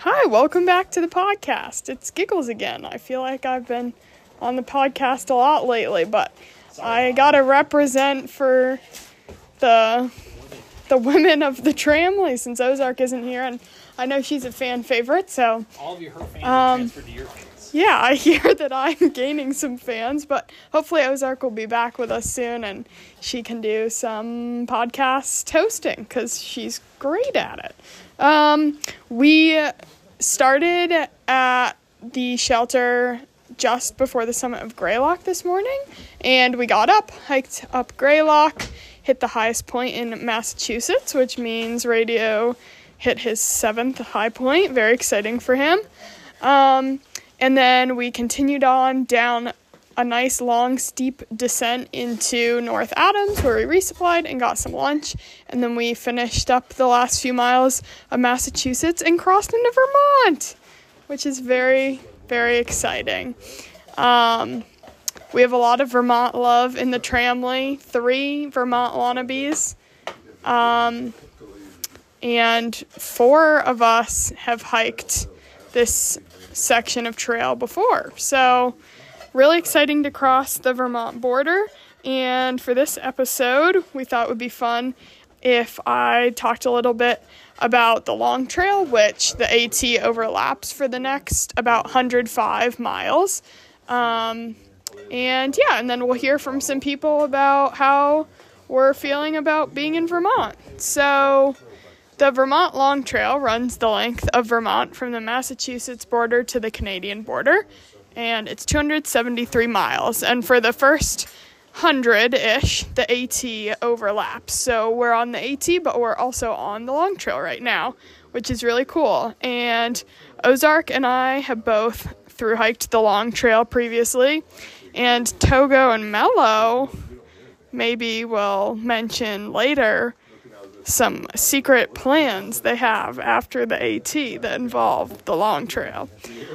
Hi, welcome back to the podcast. It's Giggles again. I feel like I've been on the podcast a lot lately, but I gotta represent for the the women of the tramily since Ozark isn't here, and I know she's a fan favorite. So All of your her fans Um, transferred to your fans. yeah, I hear that I'm gaining some fans, but hopefully Ozark will be back with us soon, and she can do some podcast hosting because she's great at it. Um, we started at the shelter just before the summit of Greylock this morning, and we got up, hiked up Greylock, hit the highest point in Massachusetts, which means Radio hit his seventh high point. Very exciting for him. Um, and then we continued on down a nice long steep descent into North Adams where we resupplied and got some lunch. And then we finished up the last few miles of Massachusetts and crossed into Vermont, which is very, very exciting. Um, we have a lot of Vermont love in the tramily, three Vermont wannabes. Um, and four of us have hiked this section of trail before. So, really exciting to cross the Vermont border. And for this episode, we thought it would be fun if I talked a little bit about the long trail, which the AT overlaps for the next about 105 miles. Um, and yeah, and then we'll hear from some people about how we're feeling about being in Vermont. So, the Vermont Long Trail runs the length of Vermont from the Massachusetts border to the Canadian border, and it's 273 miles. And for the first hundred ish, the AT overlaps. So we're on the AT, but we're also on the Long Trail right now, which is really cool. And Ozark and I have both through hiked the Long Trail previously, and Togo and Mello maybe we'll mention later some secret plans they have after the AT that involve the long trail.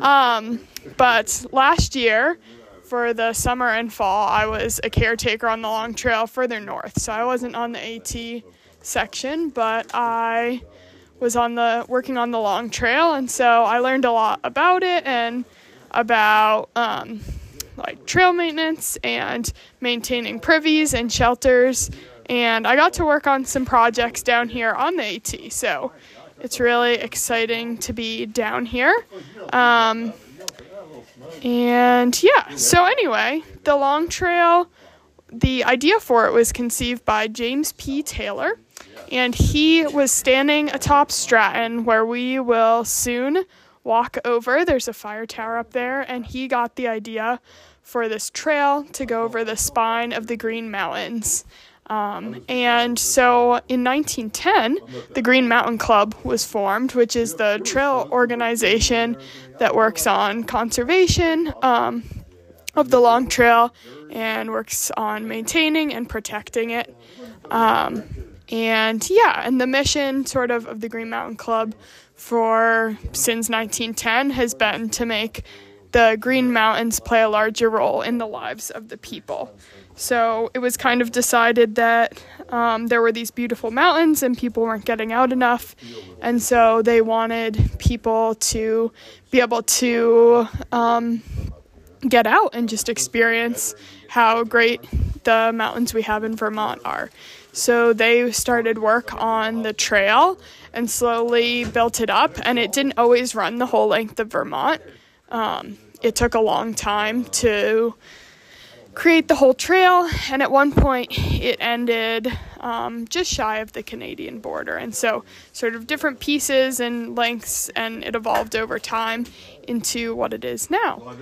Um, but last year, for the summer and fall, I was a caretaker on the long trail further north. So I wasn't on the AT section, but I was on the working on the long trail, and so I learned a lot about it and about um, like trail maintenance and maintaining privies and shelters and I got to work on some projects down here on the AT. So it's really exciting to be down here. Um, and yeah, so anyway, the Long Trail, the idea for it was conceived by James P. Taylor, and he was standing atop Stratton, where we will soon walk over. There's a fire tower up there, and he got the idea for this trail to go over the spine of the Green Mountains. Um, and so in 1910, the Green Mountain Club was formed, which is the trail organization that works on conservation um, of the Long Trail and works on maintaining and protecting it. Um, and yeah, and the mission sort of of the Green Mountain Club for since 1910 has been to make the Green Mountains play a larger role in the lives of the people. So it was kind of decided that um, there were these beautiful mountains and people weren't getting out enough. And so they wanted people to be able to um, get out and just experience how great the mountains we have in Vermont are. So they started work on the trail and slowly built it up. And it didn't always run the whole length of Vermont. Um, it took a long time to create the whole trail, and at one point it ended um, just shy of the Canadian border. And so, sort of different pieces and lengths, and it evolved over time into what it is now.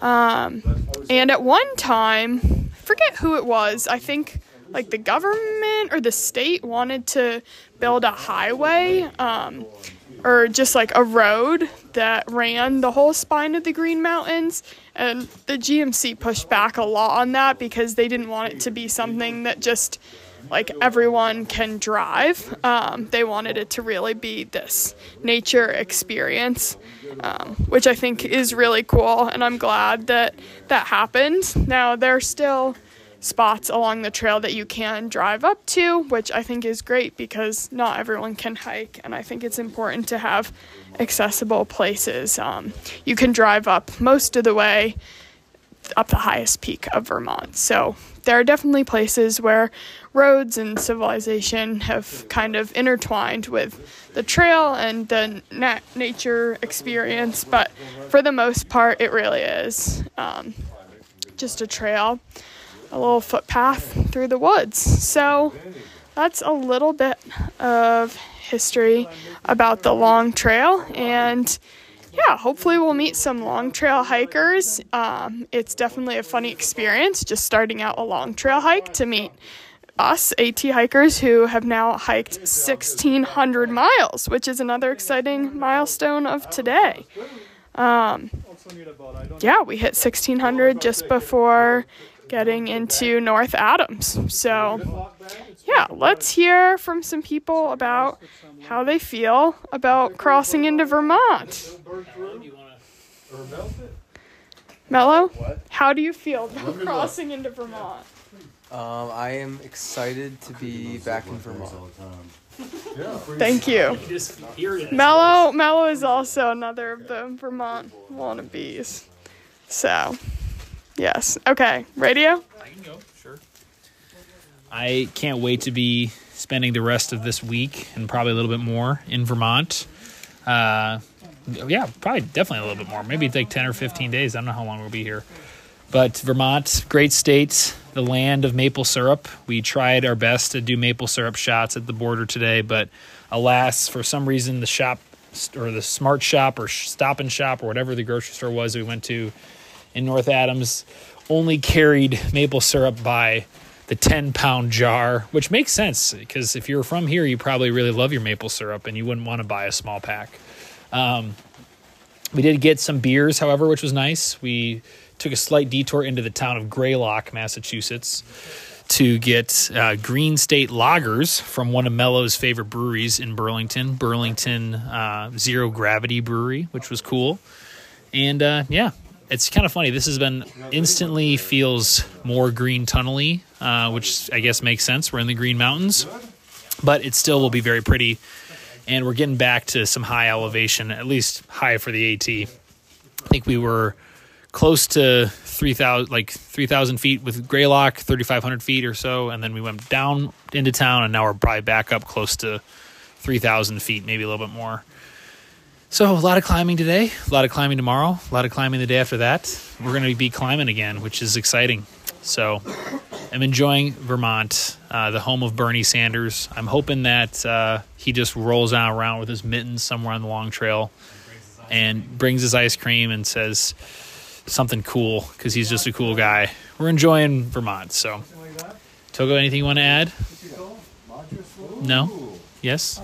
Um, and at one time, forget who it was, I think like the government or the state wanted to build a highway. Um, or just like a road that ran the whole spine of the Green Mountains. And the GMC pushed back a lot on that because they didn't want it to be something that just like everyone can drive. Um, they wanted it to really be this nature experience, um, which I think is really cool. And I'm glad that that happened. Now, they're still spots along the trail that you can drive up to, which I think is great because not everyone can hike, and I think it's important to have accessible places. Um, you can drive up most of the way up the highest peak of Vermont. So there are definitely places where roads and civilization have kind of intertwined with the trail and the nat- nature experience, but for the most part, it really is um, just a trail, a little footpath through the woods. So that's a little bit of history about the long trail and yeah, hopefully we'll meet some long trail hikers. Um, it's definitely a funny experience just starting out a long trail hike to meet us AT hikers who have now hiked 1,600 miles, which is another exciting milestone of today. Um, yeah, we hit 1,600 just before getting into North Adams. So, yeah, let's hear from some people about how they feel about crossing into Vermont. Mello, how do you feel about crossing into Vermont? Um, I am excited to be back in Vermont. Thank you. Mello, Mello is also another of the Vermont wannabes. So, yes. Okay, radio? I can go, sure. I can't wait to be spending the rest of this week and probably a little bit more in Vermont. Uh, yeah, probably definitely a little bit more. Maybe like 10 or 15 days. I don't know how long we'll be here. But Vermont, great state, the land of maple syrup. We tried our best to do maple syrup shots at the border today, but alas, for some reason, the shop or the smart shop or stop and shop or whatever the grocery store was we went to in North Adams only carried maple syrup by the 10 pound jar, which makes sense because if you're from here, you probably really love your maple syrup and you wouldn't want to buy a small pack. Um, we did get some beers, however, which was nice. We took a slight detour into the town of Greylock, Massachusetts, to get uh, Green State Lagers from one of Mello's favorite breweries in Burlington, Burlington uh, Zero Gravity Brewery, which was cool. And uh, yeah, it's kind of funny. This has been instantly feels more green tunnely, uh, which I guess makes sense. We're in the Green Mountains, but it still will be very pretty. And we're getting back to some high elevation, at least high for the AT. I think we were close to 3000 like 3000 feet with greylock 3500 feet or so and then we went down into town and now we're probably back up close to 3000 feet maybe a little bit more so a lot of climbing today a lot of climbing tomorrow a lot of climbing the day after that we're going to be climbing again which is exciting so i'm enjoying vermont uh, the home of bernie sanders i'm hoping that uh, he just rolls out around with his mittens somewhere on the long trail and brings his ice cream and says something cool because he's just a cool guy. We're enjoying Vermont. So, Togo, anything you want to add? No. Yes.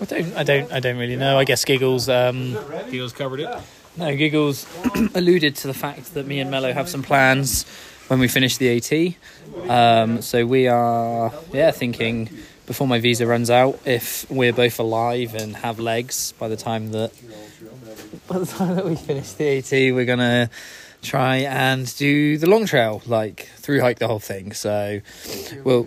I don't. I don't. I don't really know. I guess Giggles. Um, Giggles covered it. No, Giggles alluded to the fact that me and Mello have some plans when we finish the AT. Um, so we are, yeah, thinking before my visa runs out, if we're both alive and have legs by the time that by the time that we finish the AT, we're gonna try and do the long trail, like through hike the whole thing. So we'll.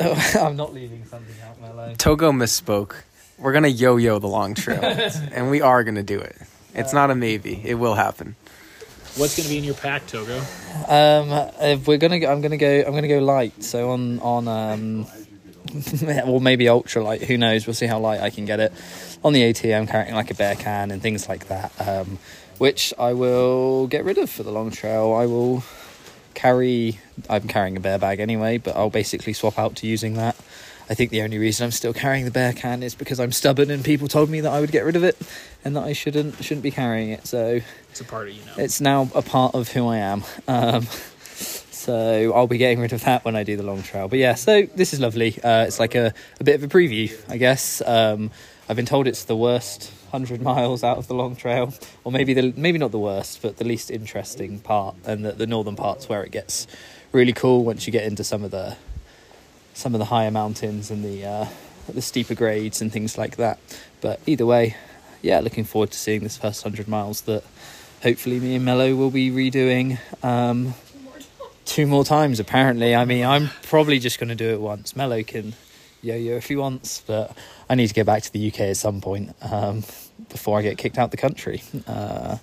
Oh, I'm not leaving something out, Mello. Togo misspoke. We're gonna yo-yo the long trail, and we are gonna do it. It's not a maybe. It will happen. What's going to be in your pack, Togo? Um, if we're gonna, go, I'm gonna go. I'm gonna go light. So on on um, or maybe ultralight. Who knows? We'll see how light I can get it. On the AT, I'm carrying like a bear can and things like that, um, which I will get rid of for the long trail. I will carry. I'm carrying a bear bag anyway, but I'll basically swap out to using that. I think the only reason I'm still carrying the bear can is because I'm stubborn and people told me that I would get rid of it and that I shouldn't shouldn't be carrying it. So it's a part of you know. It's now a part of who I am. Um, so I'll be getting rid of that when I do the long trail. But yeah, so this is lovely. Uh, it's like a, a bit of a preview, I guess. Um, I've been told it's the worst hundred miles out of the long trail, or maybe the maybe not the worst, but the least interesting part, and the, the northern part's where it gets really cool once you get into some of the some of the higher mountains and the uh, the steeper grades and things like that. But either way, yeah, looking forward to seeing this first hundred miles that hopefully me and Mello will be redoing um, two more times apparently. I mean, I'm probably just going to do it once. Mello can yo-yo if he wants, but I need to get back to the UK at some point um, before I get kicked out the country. Uh,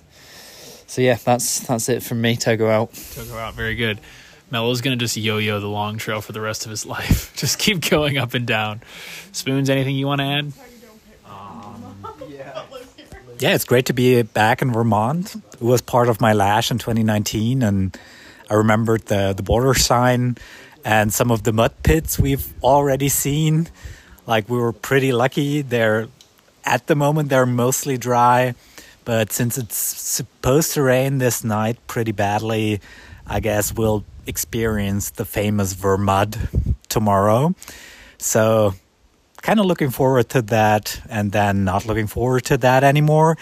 so yeah, that's that's it from me. Togo out. Togo out. Very good. Mello's gonna just yo-yo the long trail for the rest of his life. Just keep going up and down. Spoons, anything you want to add? Yeah, it's great to be back in Vermont. It was part of my lash in 2019, and I remembered the the border sign and some of the mud pits we've already seen. Like we were pretty lucky. They're at the moment they're mostly dry, but since it's supposed to rain this night pretty badly, I guess we'll experience the famous Vermud tomorrow. So kind of looking forward to that and then not looking forward to that anymore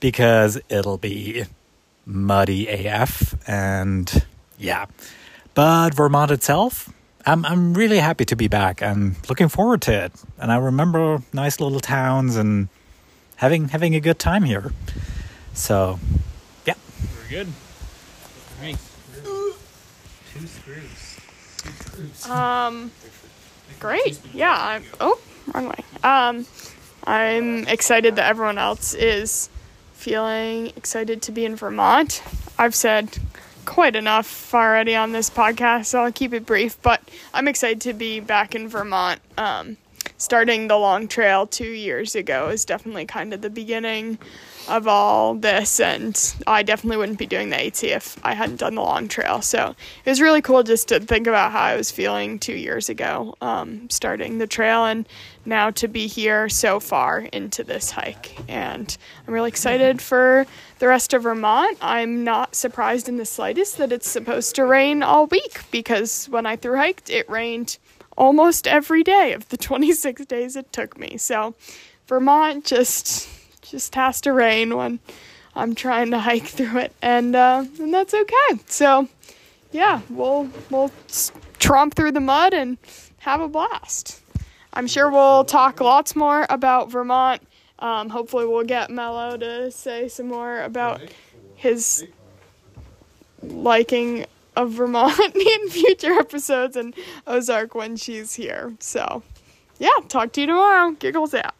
because it'll be muddy AF and yeah. But Vermont itself, I'm I'm really happy to be back. I'm looking forward to it. And I remember nice little towns and having having a good time here. So, yeah. Very good. Me. Um, great. Yeah. I'm, oh, wrong way. Um, I'm excited that everyone else is feeling excited to be in Vermont. I've said quite enough already on this podcast, so I'll keep it brief. But I'm excited to be back in Vermont. Um, starting the long trail two years ago is definitely kind of the beginning of all this and I definitely wouldn't be doing the AT if I hadn't done the long trail. So it was really cool just to think about how I was feeling two years ago, um, starting the trail and now to be here so far into this hike. And I'm really excited for the rest of Vermont. I'm not surprised in the slightest that it's supposed to rain all week because when I through hiked, it rained almost every day of the 26 days it took me. So Vermont just just has to rain when I'm trying to hike through it, and uh, and that's okay. So, yeah, we'll we'll tromp through the mud and have a blast. I'm sure we'll talk lots more about Vermont. Um, hopefully, we'll get Mello to say some more about his liking of Vermont in future episodes and Ozark when she's here. So, yeah, talk to you tomorrow. Giggles out.